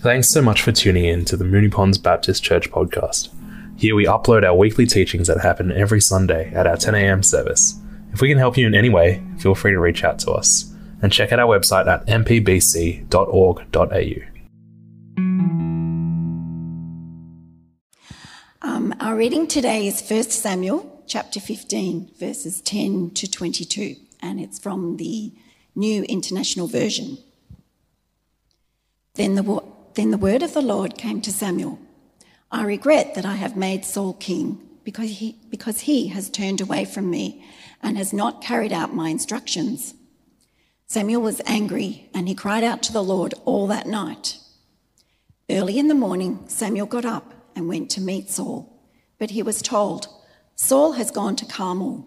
Thanks so much for tuning in to the Moonee Ponds Baptist Church podcast. Here we upload our weekly teachings that happen every Sunday at our 10am service. If we can help you in any way, feel free to reach out to us and check out our website at mpbc.org.au. Um, our reading today is 1 Samuel chapter 15, verses 10 to 22, and it's from the New International Version. Then the then the word of the Lord came to Samuel I regret that I have made Saul king because he, because he has turned away from me and has not carried out my instructions. Samuel was angry and he cried out to the Lord all that night. Early in the morning, Samuel got up and went to meet Saul, but he was told, Saul has gone to Carmel.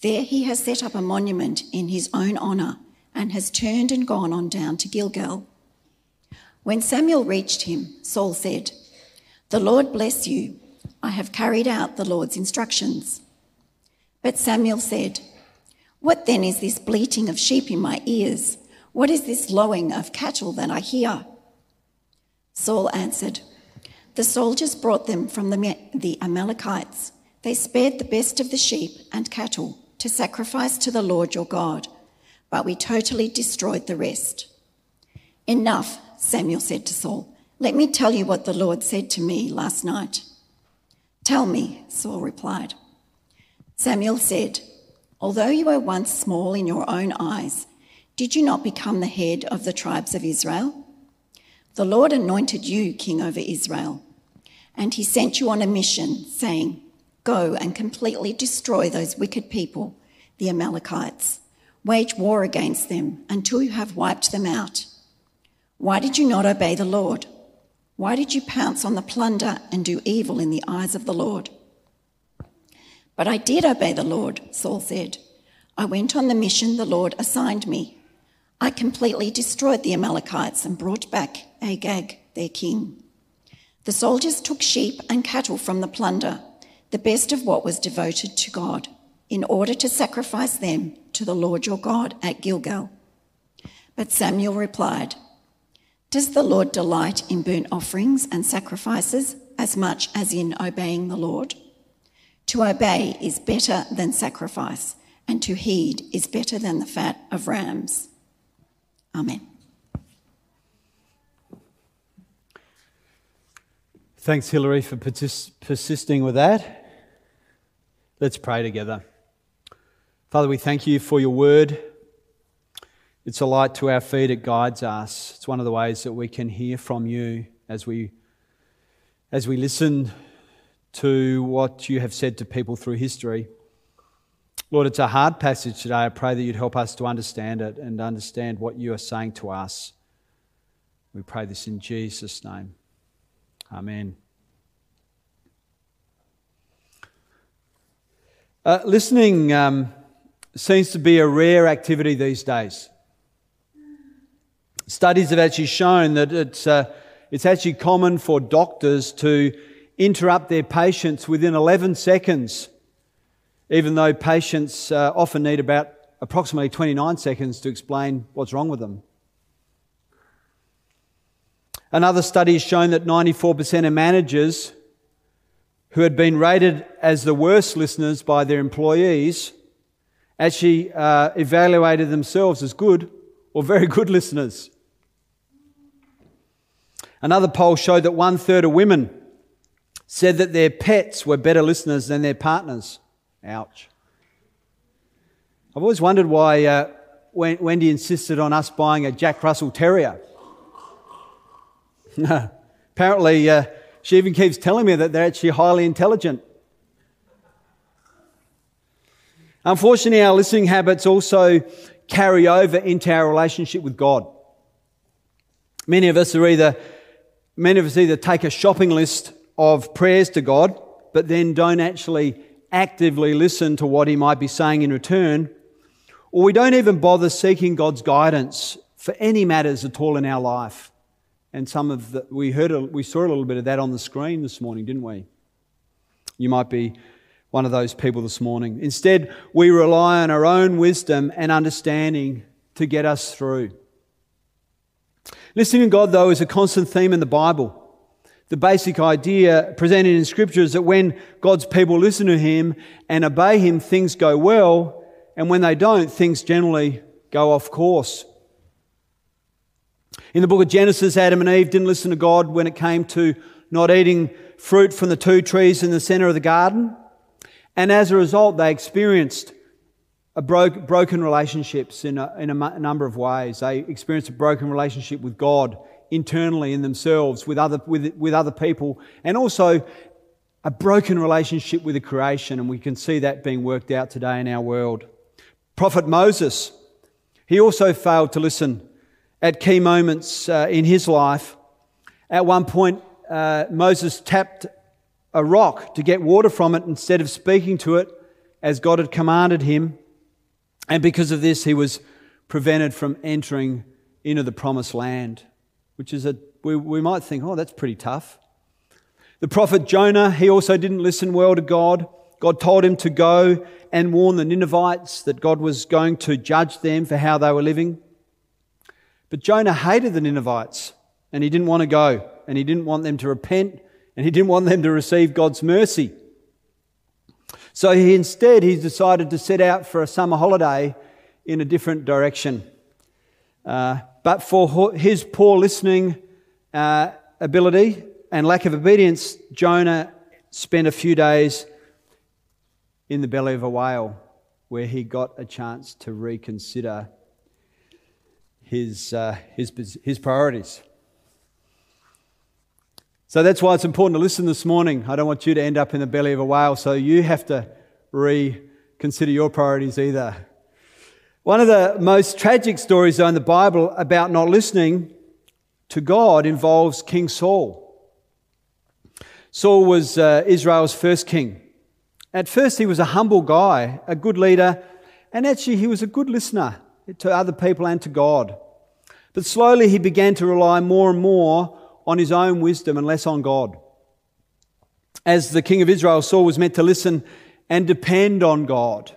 There he has set up a monument in his own honour and has turned and gone on down to Gilgal. When Samuel reached him, Saul said, The Lord bless you. I have carried out the Lord's instructions. But Samuel said, What then is this bleating of sheep in my ears? What is this lowing of cattle that I hear? Saul answered, The soldiers brought them from the, the Amalekites. They spared the best of the sheep and cattle to sacrifice to the Lord your God, but we totally destroyed the rest. Enough, Samuel said to Saul. Let me tell you what the Lord said to me last night. Tell me, Saul replied. Samuel said, Although you were once small in your own eyes, did you not become the head of the tribes of Israel? The Lord anointed you king over Israel, and he sent you on a mission, saying, Go and completely destroy those wicked people, the Amalekites. Wage war against them until you have wiped them out. Why did you not obey the Lord? Why did you pounce on the plunder and do evil in the eyes of the Lord? But I did obey the Lord, Saul said. I went on the mission the Lord assigned me. I completely destroyed the Amalekites and brought back Agag, their king. The soldiers took sheep and cattle from the plunder, the best of what was devoted to God, in order to sacrifice them to the Lord your God at Gilgal. But Samuel replied, does the Lord delight in burnt offerings and sacrifices as much as in obeying the Lord? To obey is better than sacrifice, and to heed is better than the fat of rams. Amen. Thanks, Hilary, for persisting with that. Let's pray together. Father, we thank you for your word. It's a light to our feet, it guides us. It's one of the ways that we can hear from you as we, as we listen to what you have said to people through history. Lord, it's a hard passage today. I pray that you'd help us to understand it and understand what you are saying to us. We pray this in Jesus' name. Amen. Uh, listening um, seems to be a rare activity these days. Studies have actually shown that it's, uh, it's actually common for doctors to interrupt their patients within 11 seconds, even though patients uh, often need about approximately 29 seconds to explain what's wrong with them. Another study has shown that 94% of managers who had been rated as the worst listeners by their employees actually uh, evaluated themselves as good or very good listeners. Another poll showed that one third of women said that their pets were better listeners than their partners. Ouch. I've always wondered why uh, Wendy insisted on us buying a Jack Russell Terrier. Apparently, uh, she even keeps telling me that they're actually highly intelligent. Unfortunately, our listening habits also carry over into our relationship with God. Many of us are either Many of us either take a shopping list of prayers to God, but then don't actually actively listen to what He might be saying in return, or we don't even bother seeking God's guidance for any matters at all in our life. And some of the, we heard, we saw a little bit of that on the screen this morning, didn't we? You might be one of those people this morning. Instead, we rely on our own wisdom and understanding to get us through. Listening to God, though, is a constant theme in the Bible. The basic idea presented in Scripture is that when God's people listen to Him and obey Him, things go well, and when they don't, things generally go off course. In the book of Genesis, Adam and Eve didn't listen to God when it came to not eating fruit from the two trees in the center of the garden. And as a result, they experienced broke, broken relationships in, a, in a, number of ways. They experience a broken relationship with God internally in themselves, with other, with, with other people, and also a broken relationship with the creation. And we can see that being worked out today in our world. Prophet Moses, he also failed to listen at key moments uh, in his life. At one point, uh, Moses tapped a rock to get water from it instead of speaking to it as God had commanded him. And because of this, he was prevented from entering into the promised land, which is a, we, we might think, oh, that's pretty tough. The prophet Jonah, he also didn't listen well to God. God told him to go and warn the Ninevites that God was going to judge them for how they were living. But Jonah hated the Ninevites and he didn't want to go and he didn't want them to repent and he didn't want them to receive God's mercy. So he instead he decided to set out for a summer holiday in a different direction. Uh, but for his poor listening uh, ability and lack of obedience, Jonah spent a few days in the belly of a whale where he got a chance to reconsider his, uh, his, his priorities. So that's why it's important to listen this morning. I don't want you to end up in the belly of a whale, so you have to reconsider your priorities either. One of the most tragic stories, though, in the Bible about not listening to God involves King Saul. Saul was uh, Israel's first king. At first, he was a humble guy, a good leader, and actually, he was a good listener to other people and to God. But slowly he began to rely more and more on his own wisdom and less on God. As the king of Israel, Saul was meant to listen and depend on God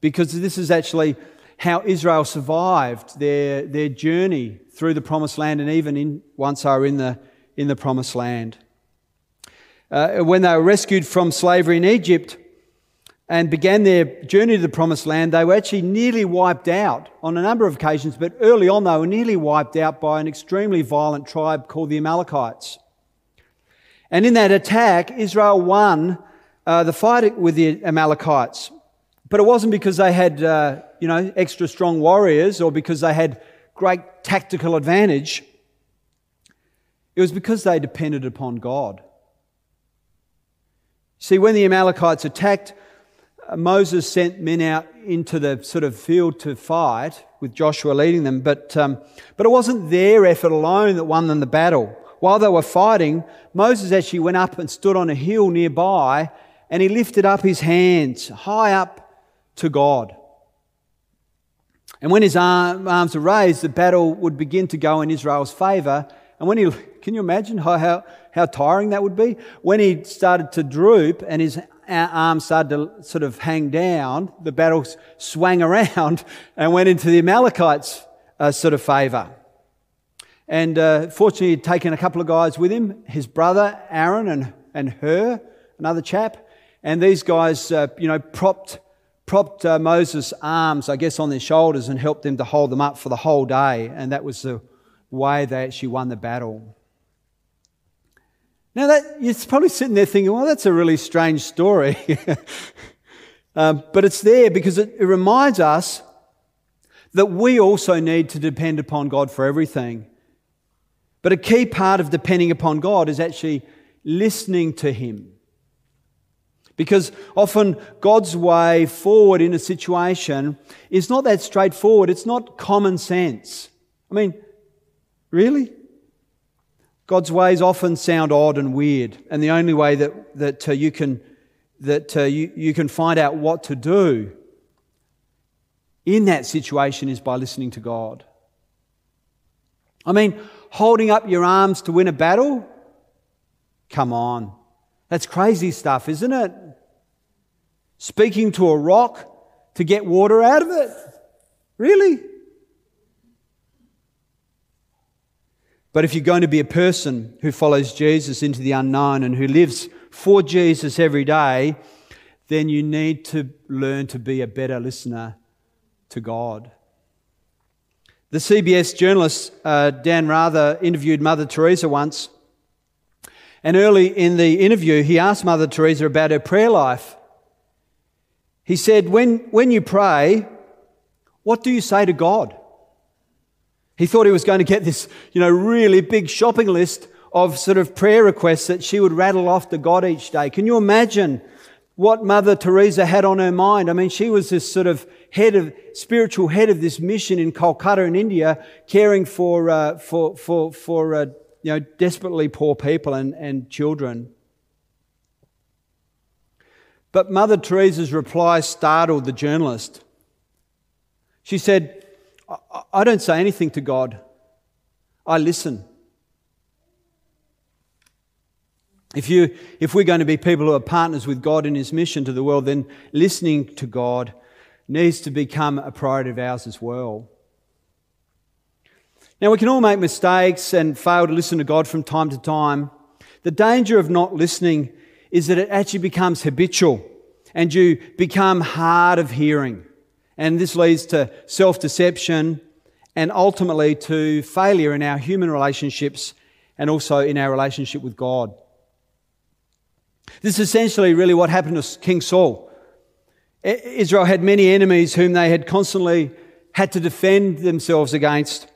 because this is actually how Israel survived their, their journey through the promised land and even in, once they were in the, in the promised land. Uh, when they were rescued from slavery in Egypt, and began their journey to the promised land, they were actually nearly wiped out on a number of occasions, but early on they were nearly wiped out by an extremely violent tribe called the Amalekites. And in that attack, Israel won uh, the fight with the Amalekites. But it wasn't because they had, uh, you know, extra strong warriors or because they had great tactical advantage. It was because they depended upon God. See, when the Amalekites attacked, Moses sent men out into the sort of field to fight with Joshua leading them, but, um, but it wasn't their effort alone that won them the battle. While they were fighting, Moses actually went up and stood on a hill nearby and he lifted up his hands high up to God. And when his arms were raised, the battle would begin to go in Israel's favor. And when he, can you imagine how, how, how tiring that would be? When he started to droop and his arms started to sort of hang down, the battle swung around and went into the Amalekites' uh, sort of favour. And uh, fortunately, he'd taken a couple of guys with him, his brother Aaron and, and Hur, another chap. And these guys, uh, you know, propped, propped uh, Moses' arms, I guess, on their shoulders and helped them to hold them up for the whole day. And that was the way they actually won the battle. Now, that, you're probably sitting there thinking, well, that's a really strange story. um, but it's there because it, it reminds us that we also need to depend upon God for everything. But a key part of depending upon God is actually listening to Him. Because often God's way forward in a situation is not that straightforward. It's not common sense. I mean, really? God's ways often sound odd and weird, and the only way that, that uh, you, can, that uh, you, you can find out what to do in that situation is by listening to God. I mean, holding up your arms to win a battle? Come on. That's crazy stuff, isn't it? Speaking to a rock to get water out of it? Really? But if you're going to be a person who follows Jesus into the unknown and who lives for Jesus every day, then you need to learn to be a better listener to God. The CBS journalist uh, Dan Rather interviewed Mother Teresa once. And early in the interview, he asked Mother Teresa about her prayer life. He said, when, when you pray, what do you say to God? He thought he was going to get this, you know, really big shopping list of sort of prayer requests that she would rattle off to God each day. Can you imagine what Mother Teresa had on her mind? I mean, she was this sort of head of, spiritual head of this mission in Kolkata in India, caring for, uh, for, for, for, uh, you know, desperately poor people and, and children. But Mother Teresa's reply startled the journalist. She said, I don't say anything to God. I listen. If, you, if we're going to be people who are partners with God in His mission to the world, then listening to God needs to become a priority of ours as well. Now, we can all make mistakes and fail to listen to God from time to time. The danger of not listening is that it actually becomes habitual and you become hard of hearing. And this leads to self deception and ultimately to failure in our human relationships and also in our relationship with God. This is essentially really what happened to King Saul. Israel had many enemies whom they had constantly had to defend themselves against,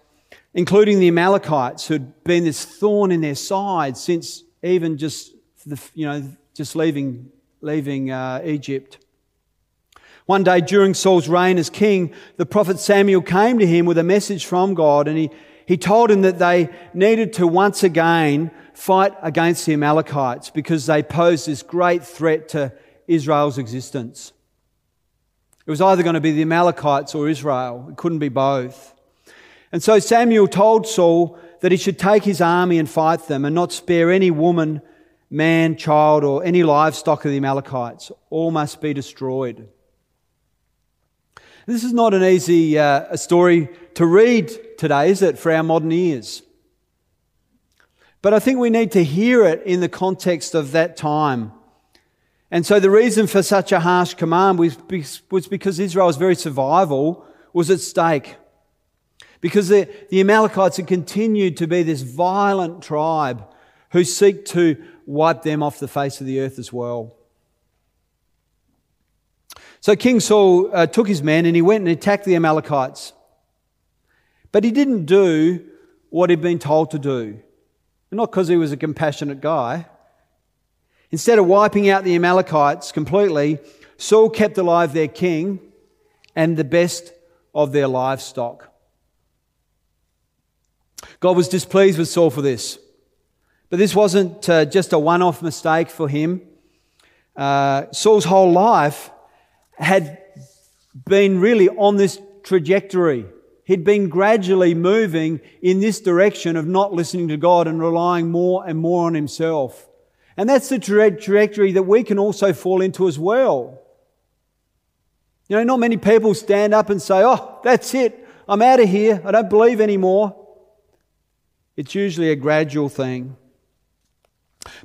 including the Amalekites, who'd been this thorn in their side since even just the, you know just leaving leaving uh, Egypt. One day during Saul's reign as king, the prophet Samuel came to him with a message from God, and he, he told him that they needed to once again fight against the Amalekites because they posed this great threat to Israel's existence. It was either going to be the Amalekites or Israel. It couldn't be both. And so Samuel told Saul that he should take his army and fight them and not spare any woman, man, child, or any livestock of the Amalekites. All must be destroyed. This is not an easy uh, story to read today, is it, for our modern ears? But I think we need to hear it in the context of that time. And so the reason for such a harsh command was, because Israel's very survival was at stake. Because the, the Amalekites had continued to be this violent tribe who seek to wipe them off the face of the earth as well. So King Saul uh, took his men and he went and attacked the Amalekites. But he didn't do what he'd been told to do. Not because he was a compassionate guy, Instead of wiping out the Amalekites completely, Saul kept alive their king and the best of their livestock. God was displeased with Saul for this. But this wasn't uh, just a one off mistake for him. Uh, Saul's whole life had been really on this trajectory. He'd been gradually moving in this direction of not listening to God and relying more and more on himself. And that's the trajectory that we can also fall into as well. You know, not many people stand up and say, Oh, that's it. I'm out of here. I don't believe anymore. It's usually a gradual thing.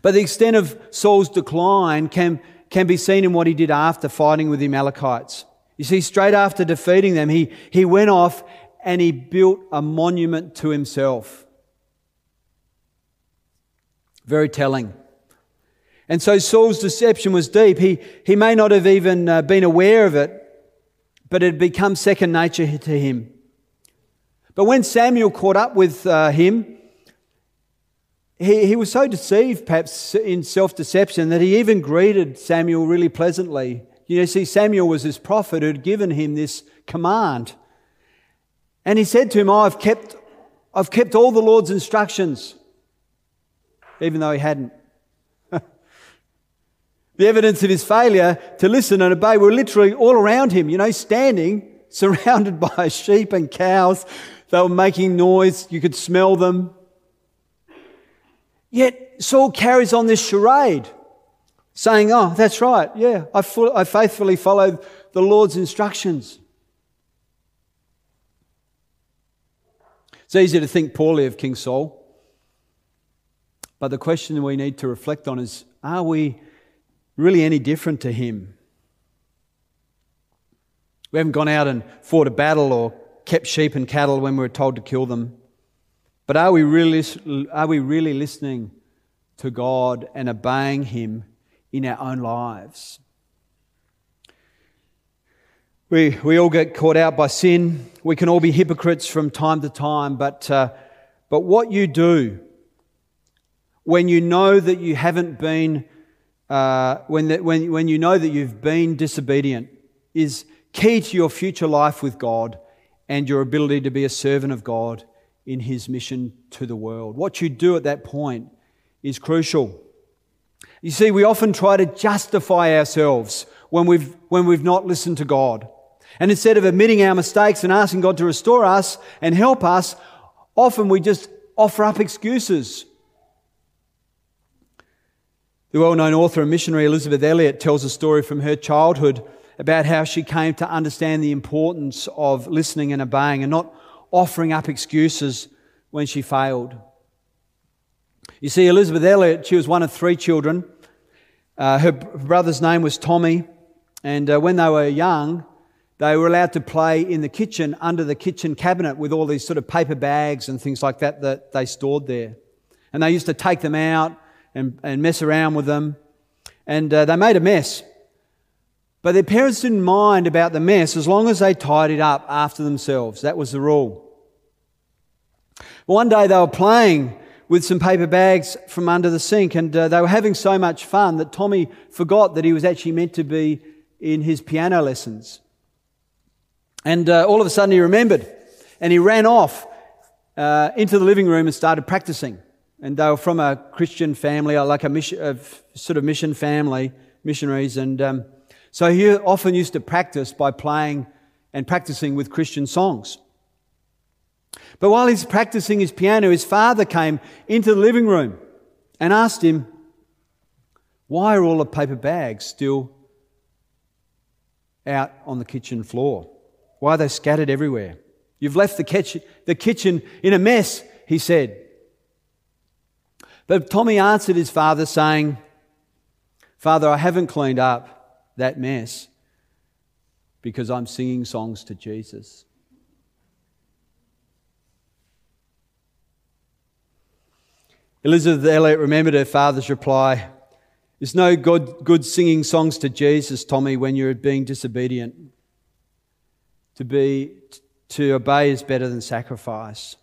But the extent of Saul's decline can, can be seen in what he did after fighting with the Amalekites. You see, straight after defeating them, he, he went off and he built a monument to himself. Very telling. And so Saul's deception was deep. He, he may not have even uh, been aware of it, but it had become second nature to him. But when Samuel caught up with uh, him, he, he was so deceived, perhaps in self deception, that he even greeted Samuel really pleasantly. You know, see, Samuel was his prophet who had given him this command. And he said to him, oh, I've kept, I've kept all the Lord's instructions, even though he hadn't. The evidence of his failure to listen and obey were literally all around him, you know, standing, surrounded by sheep and cows. They were making noise. You could smell them. Yet Saul carries on this charade, saying, Oh, that's right. Yeah, I, I faithfully followed the Lord's instructions. It's easy to think poorly of King Saul. But the question we need to reflect on is are we really any different to him? We haven't gone out and fought a battle or kept sheep and cattle when we were told to kill them. But are we really, are we really listening to God and obeying Him in our own lives? We, we all get caught out by sin. We can all be hypocrites from time to time, but, uh, but what you do when you know that you haven't been, uh, when, the, when, when you know that you've been disobedient, is key to your future life with God and your ability to be a servant of God in His mission to the world. What you do at that point is crucial. You see, we often try to justify ourselves when we've, when we've not listened to God. And instead of admitting our mistakes and asking God to restore us and help us, often we just offer up excuses. The well known author and missionary Elisabeth Elliot tells a story from her childhood about how she came to understand the importance of listening and obeying and not offering up excuses when she failed. You see, Elisabeth Elliot, she was one of three children. Uh, her brother's name was Tommy, and uh, when they were young, they were allowed to play in the kitchen under the kitchen cabinet with all these sort of paper bags and things like that that they stored there. And they used to take them out and, and mess around with them. And uh, they made a mess. But their parents didn't mind about the mess as long as they tidied up after themselves. That was the rule. One day they were playing with some paper bags from under the sink and uh, they were having so much fun that Tommy forgot that he was actually meant to be in his piano lessons. And uh, all of a sudden he remembered and he ran off uh, into the living room and started practicing. And they were from a Christian family, like a mission, sort of mission family, missionaries. And um, so he often used to practice by playing and practicing with Christian songs. But while he's practicing his piano, his father came into the living room and asked him, Why are all the paper bags still out on the kitchen floor? Why are they scattered everywhere? You've left the kitchen, the kitchen in a mess, he said. But Tommy answered his father, saying, Father, I haven't cleaned up that mess because I'm singing songs to Jesus. Elisabeth Elliot remembered her father's reply. It's no good, good singing songs to Jesus, Tommy, when you're being disobedient. To be to obey is better than sacrifice.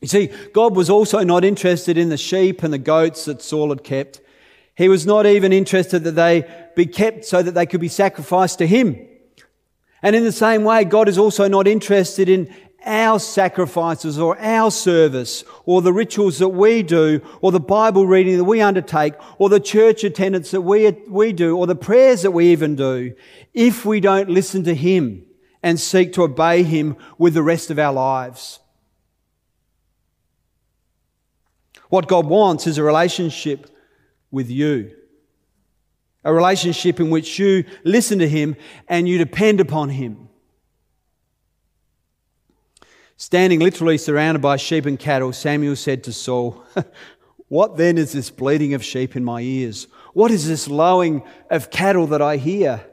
You see, God was also not interested in the sheep and the goats that Saul had kept. He was not even interested that they be kept so that they could be sacrificed to Him. And in the same way, God is also not interested in our sacrifices or our service or the rituals that we do or the Bible reading that we undertake or the church attendance that we, we do or the prayers that we even do if we don't listen to Him and seek to obey Him with the rest of our lives. What God wants is a relationship with you. A relationship in which you listen to Him and you depend upon Him. Standing literally surrounded by sheep and cattle, Samuel said to Saul, What then is this bleating of sheep in my ears? What is this lowing of cattle that I hear?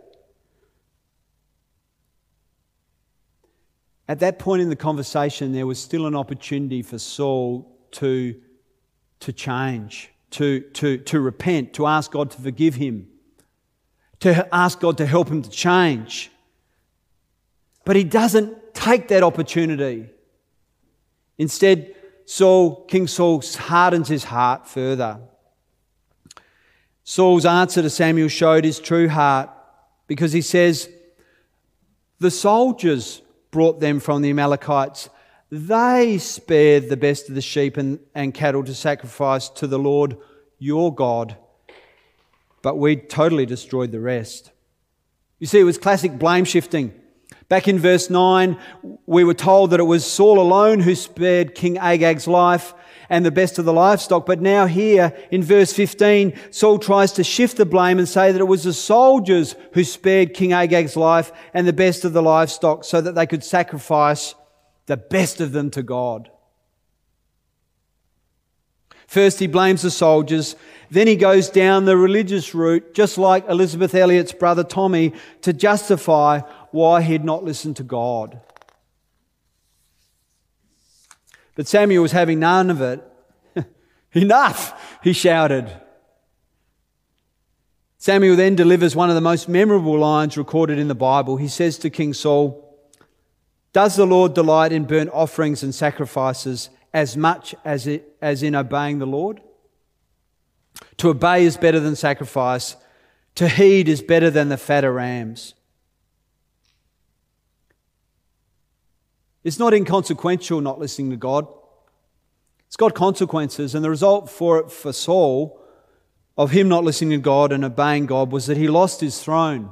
At that point in the conversation, there was still an opportunity for Saul to, to change to, to, to repent, to ask God to forgive him, to ask God to help him to change. But he doesn't take that opportunity. Instead, Saul, King Saul hardens his heart further. Saul's answer to Samuel showed his true heart because he says, The soldiers brought them from the Amalekites they spared the best of the sheep and, and cattle to sacrifice to the Lord your God, but we totally destroyed the rest. You see, it was classic blame shifting. Back in verse 9, we were told that it was Saul alone who spared King Agag's life and the best of the livestock. But now, here in verse 15, Saul tries to shift the blame and say that it was the soldiers who spared King Agag's life and the best of the livestock so that they could sacrifice the best of them to God. First, he blames the soldiers. Then he goes down the religious route, just like Elisabeth Elliot's brother Tommy, to justify why he had not listened to God. But Samuel was having none of it. Enough, he shouted. Samuel then delivers one of the most memorable lines recorded in the Bible. He says to King Saul, Does the Lord delight in burnt offerings and sacrifices as much as, it, as in obeying the Lord? To obey is better than sacrifice, to heed is better than the fatter rams. It's not inconsequential not listening to God. It's got consequences, and the result for it for Saul of him not listening to God and obeying God was that he lost his throne.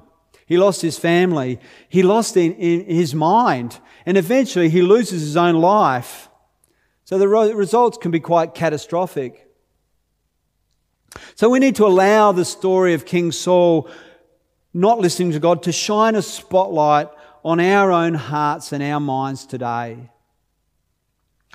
He lost his family. He lost in, in his mind. And eventually he loses his own life. So the results can be quite catastrophic. So we need to allow the story of King Saul not listening to God to shine a spotlight on our own hearts and our minds today.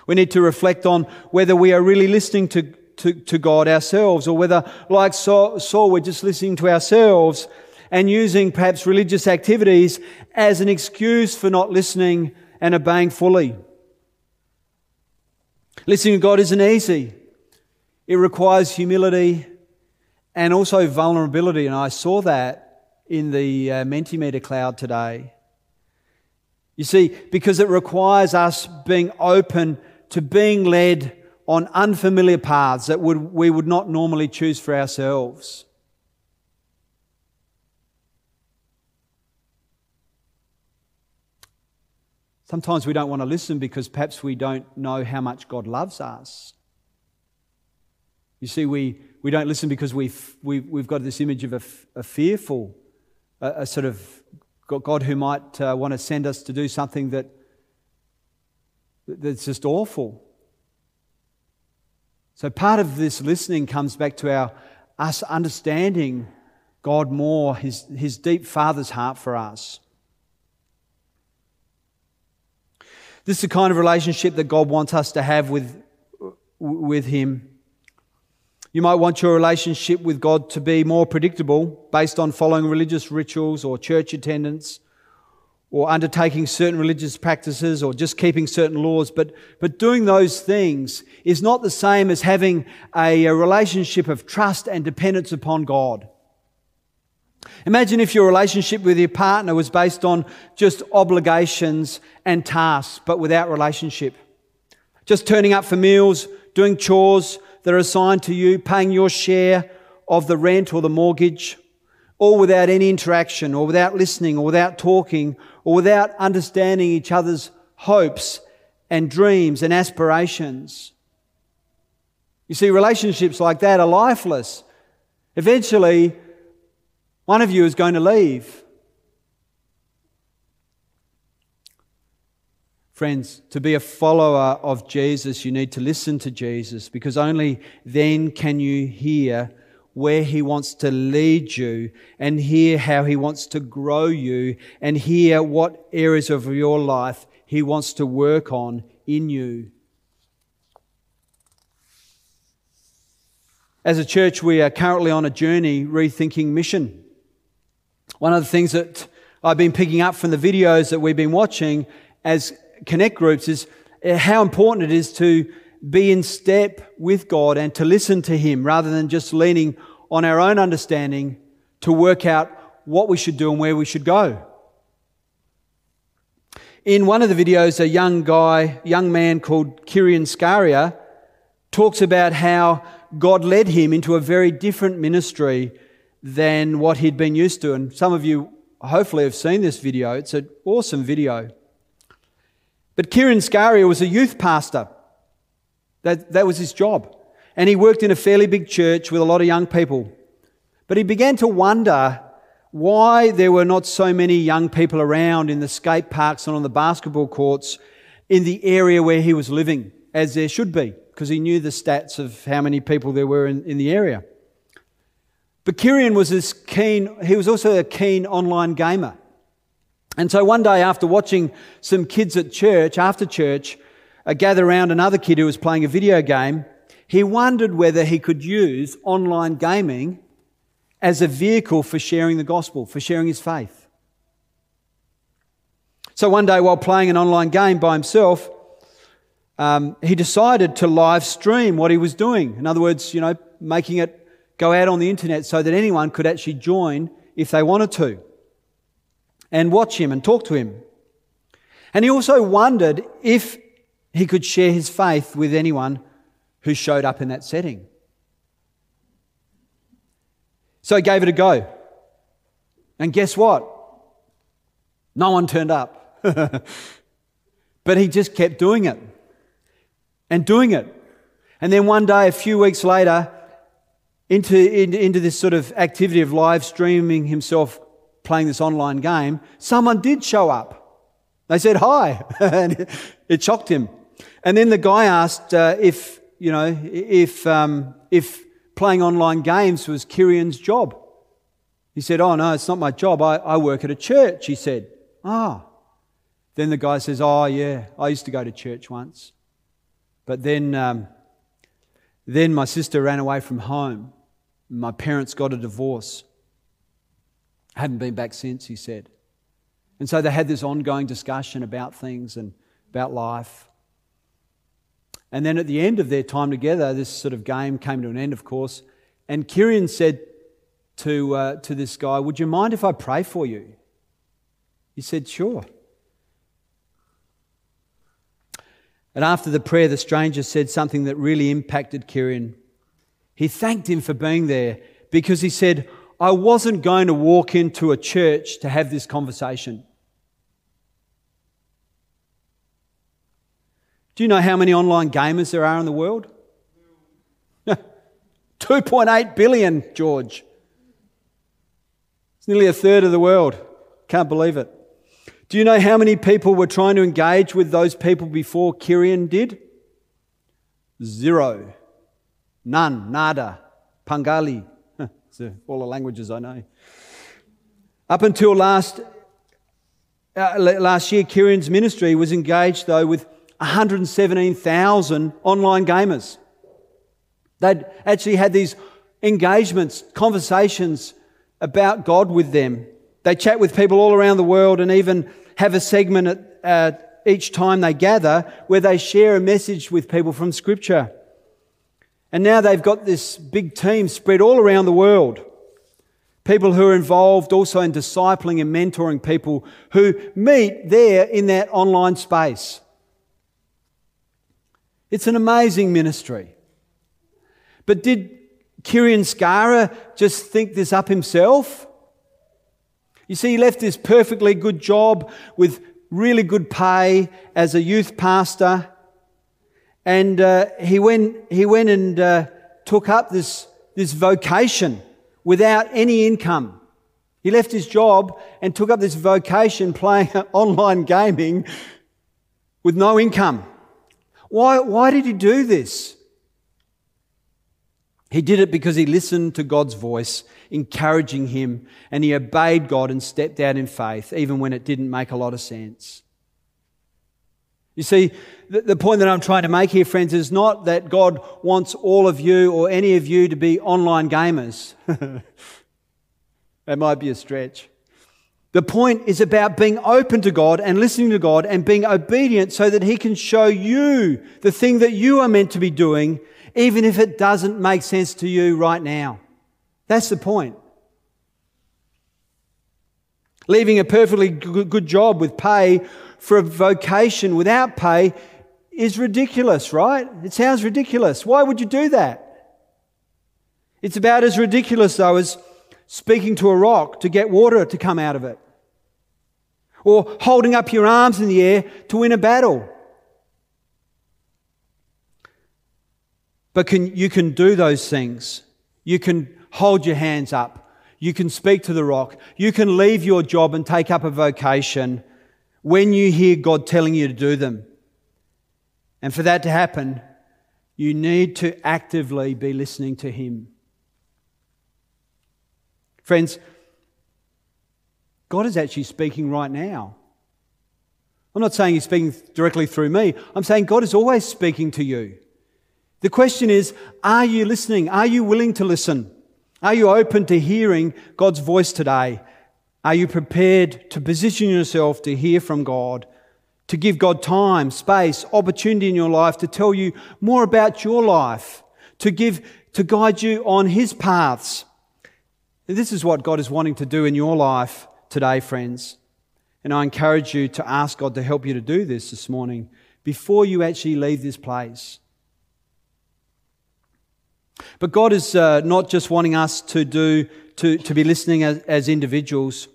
We need to reflect on whether we are really listening to, to, to God ourselves or whether, like Saul, Saul, we're just listening to ourselves and using perhaps religious activities as an excuse for not listening and obeying fully. Listening to God isn't easy. It requires humility and also vulnerability. And I saw that in the uh, Mentimeter cloud today. You see, because it requires us being open to being led on unfamiliar paths that would, we would not normally choose for ourselves. Sometimes we don't want to listen because perhaps we don't know how much God loves us. You see, we, we don't listen because we've, we, we've got this image of a, a fearful, a, a, sort of God who might uh, want to send us to do something that, that's just awful. So part of this listening comes back to our us understanding God more, his, his deep Father's heart for us. This is the kind of relationship that God wants us to have with, with Him. You might want your relationship with God to be more predictable based on following religious rituals or church attendance or undertaking certain religious practices or just keeping certain laws. But, but doing those things is not the same as having a, a relationship of trust and dependence upon God. Imagine if your relationship with your partner was based on just obligations and tasks, but without relationship. Just turning up for meals, doing chores that are assigned to you, paying your share of the rent or the mortgage, all without any interaction or without listening or without talking or without understanding each other's hopes and dreams and aspirations. You see, relationships like that are lifeless. Eventually, one of you is going to leave. Friends, to be a follower of Jesus, you need to listen to Jesus because only then can you hear where He wants to lead you and hear how He wants to grow you and hear what areas of your life He wants to work on in you. As a church, we are currently on a journey rethinking mission. One of the things that I've been picking up from the videos that we've been watching as connect groups is uh, how important it is to be in step with God and to listen to Him rather than just leaning on our own understanding to work out what we should do and where we should go. In one of the videos, a young guy, young man called Kirian Scaria, talks about how God led him into a very different ministry than what he'd been used to. And some of you hopefully have seen this video. It's an awesome video. But Kirian Scaria was a youth pastor. That, that was his job. And he worked in a fairly big church with a lot of young people. But he began to wonder why there were not so many young people around in the skate parks and on the basketball courts in the area where he was living, as there should be, because he knew the stats of how many people there were in, in the area. But Kirian was as keen, he was also a keen online gamer. And so one day after watching some kids at church, after church, uh, gather around another kid who was playing a video game, he wondered whether he could use online gaming as a vehicle for sharing the gospel, for sharing his faith. So one day, while playing an online game by himself, um, he decided to live stream what he was doing. In other words, you know, making it go out on the internet so that anyone could actually join if they wanted to and watch him and talk to him. And he also wondered if he could share his faith with anyone who showed up in that setting. So he gave it a go. And guess what? No one turned up. but he just kept doing it and doing it. And then one day, a few weeks later, into, into, into this sort of activity of live streaming himself playing this online game, someone did show up. They said hi, and it shocked him. And then the guy asked uh, if, you know, if, um, if playing online games was Kirian's job. He said, Oh, no, it's not my job. I, I work at a church, he said. Ah. Then the guy says, Oh, yeah, I used to go to church once. But then, um, then my sister ran away from home. My parents got a divorce. Hadn't been back since, he said. And so they had this ongoing discussion about things and about life. And then at the end of their time together, this sort of game came to an end, of course. And Kirian said to, uh, to this guy, Would you mind if I pray for you? He said, Sure. And after the prayer, the stranger said something that really impacted Kirian. He thanked him for being there because he said, I wasn't going to walk into a church to have this conversation. Do you know how many online gamers there are in the world? 2.8 billion, George. It's nearly a third of the world. Can't believe it. Do you know how many people were trying to engage with those people before Kirian did? Zero. None. Nada. Pangali. It's all the languages I know. Up until last, uh, last year, Kirian's ministry was engaged, though, with 117,000 online gamers. They'd actually had these engagements, conversations about God with them. They chat with people all around the world and even have a segment at, uh, each time they gather where they share a message with people from Scripture. And now they've got this big team spread all around the world. People who are involved also in discipling and mentoring people who meet there in that online space. It's an amazing ministry. But did Kirian Scaria just think this up himself? You see, he left this perfectly good job with really good pay as a youth pastor and uh, he, went, he went and uh, took up this, this vocation without any income. He left his job and took up this vocation playing online gaming with no income. Why, why did he do this? He did it because he listened to God's voice, encouraging him, and he obeyed God and stepped out in faith, even when it didn't make a lot of sense. You see, the, the point that I'm trying to make here, friends, is not that God wants all of you or any of you to be online gamers. that might be a stretch. The point is about being open to God and listening to God and being obedient so that He can show you the thing that you are meant to be doing, even if it doesn't make sense to you right now. That's the point. Leaving a perfectly good job with pay for a vocation without pay is ridiculous, right? It sounds ridiculous. Why would you do that? It's about as ridiculous, though, as speaking to a rock to get water to come out of it, or holding up your arms in the air to win a battle. But can, you can do those things. You can hold your hands up. You can speak to the rock. You can leave your job and take up a vocation when you hear God telling you to do them. And for that to happen, you need to actively be listening to Him. Friends, God is actually speaking right now. I'm not saying He's speaking directly through me, I'm saying God is always speaking to you. The question is, are you listening? Are you willing to listen? Are you open to hearing God's voice today? Are you prepared to position yourself to hear from God, to give God time, space, opportunity in your life to tell you more about your life, to give, to guide you on His paths? This is what God is wanting to do in your life today, friends. And I encourage you to ask God to help you to do this this morning before you actually leave this place. But God is uh, not just wanting us to do to, to be listening as, as individuals.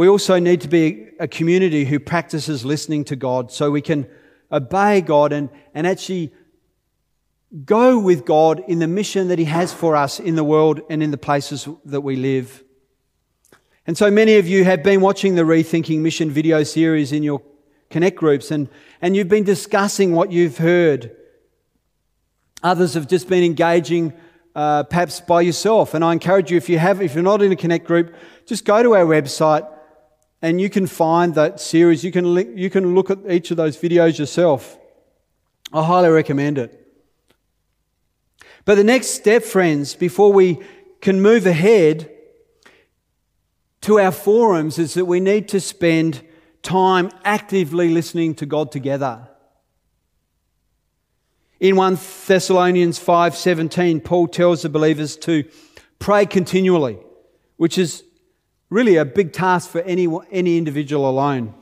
We also need to be a community who practices listening to God so we can obey God and, and actually go with God in the mission that He has for us in the world and in the places that we live. And so many of you have been watching the Rethinking Mission video series in your Connect groups and, and you've been discussing what you've heard. Others have just been engaging uh, perhaps by yourself. And I encourage you, if you have, if you're not in a Connect group, just go to our website and you can find that series. You can, li- you can look at each of those videos yourself. I highly recommend it. But the next step, friends, before we can move ahead to our forums, is that we need to spend time actively listening to God together. In 1 Thessalonians 5:17, Paul tells the believers to pray continually, which is really a big task for any, any individual alone.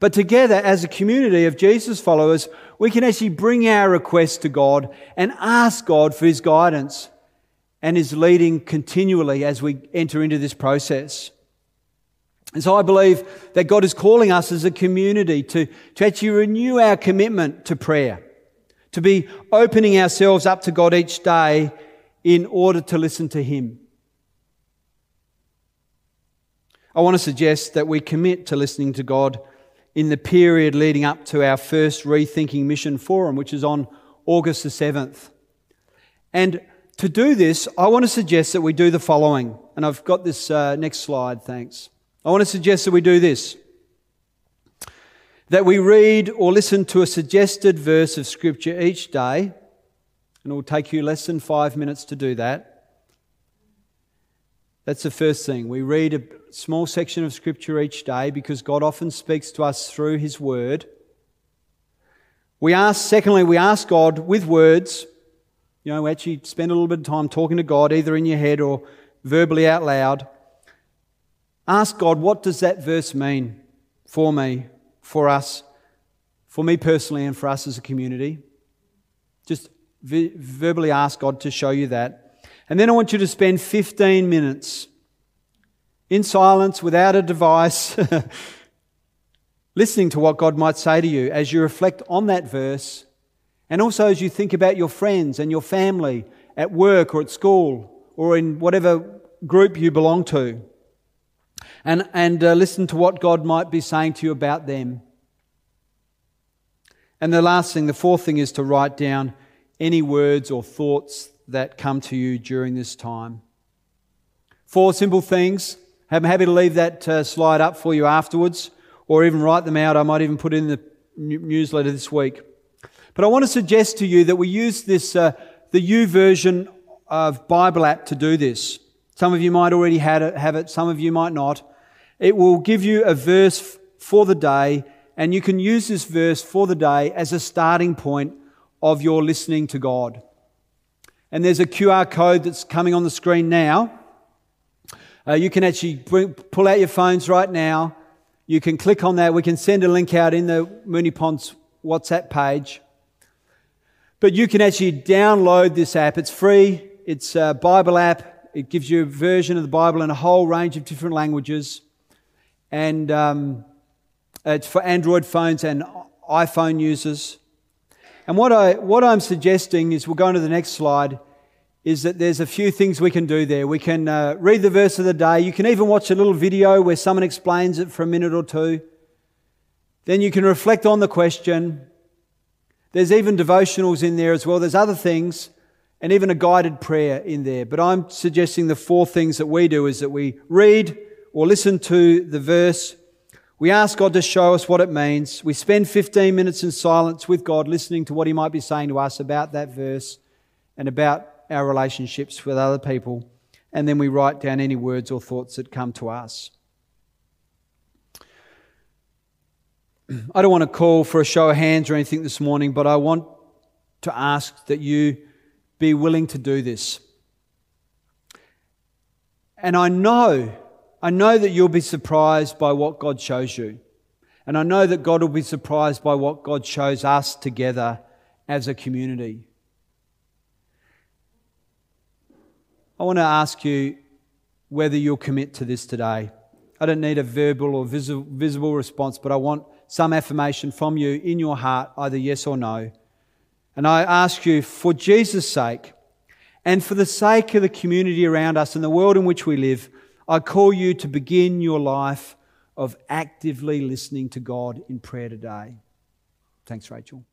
But together, as a community of Jesus followers, we can actually bring our requests to God and ask God for His guidance and His leading continually as we enter into this process. And so I believe that God is calling us as a community to, to actually renew our commitment to prayer to be opening ourselves up to God each day in order to listen to Him. I want to suggest that we commit to listening to God in the period leading up to our first Rethinking Mission Forum, which is on August the 7th. And to do this, I want to suggest that we do the following. And I've got this uh, next slide, thanks. I want to suggest that we do this that we read or listen to a suggested verse of Scripture each day, and it will take you less than five minutes to do that. That's the first thing. We read a small section of Scripture each day because God often speaks to us through His Word. We ask, secondly, we ask God with words. You know, we actually spend a little bit of time talking to God, either in your head or verbally out loud. Ask God, what does that verse mean for me? for us, for me personally, and for us as a community. Just verbally ask God to show you that. And then I want you to spend 15 minutes in silence without a device, listening to what God might say to you as you reflect on that verse, and also as you think about your friends and your family at work or at school or in whatever group you belong to and, and uh, listen to what God might be saying to you about them. And the last thing, the fourth thing, is to write down any words or thoughts that come to you during this time. Four simple things. I'm happy to leave that uh, slide up for you afterwards, or even write them out. I might even put it in the newsletter this week. But I want to suggest to you that we use this, uh, the YouVersion of Bible app to do this. Some of you might already have it, some of you might not. It will give you a verse for the day, and you can use this verse for the day as a starting point of your listening to God. And there's a QR code that's coming on the screen now. Uh, you can actually bring, pull out your phones right now. You can click on that. We can send a link out in the Moonee Ponds WhatsApp page. But you can actually download this app. It's free. It's a Bible app. It gives you a version of the Bible in a whole range of different languages and um, it's for Android phones and iPhone users. And what, I, what I'm suggesting is we'll go on to the next slide is that there's a few things we can do there. We can uh, read the verse of the day. You can even watch a little video where someone explains it for a minute or two. Then you can reflect on the question. There's even devotionals in there as well. There's other things and even a guided prayer in there. But I'm suggesting the four things that we do is that we read, or listen to the verse. We ask God to show us what it means. We spend 15 minutes in silence with God, listening to what He might be saying to us about that verse and about our relationships with other people. And then we write down any words or thoughts that come to us. I don't want to call for a show of hands or anything this morning, but I want to ask that you be willing to do this. And I know I know that you'll be surprised by what God shows you. And I know that God will be surprised by what God shows us together as a community. I want to ask you whether you'll commit to this today. I don't need a verbal or visible response, but I want some affirmation from you in your heart, either yes or no. And I ask you, for Jesus' sake, and for the sake of the community around us and the world in which we live, I call you to begin your life of actively listening to God in prayer today. Thanks, Rachel.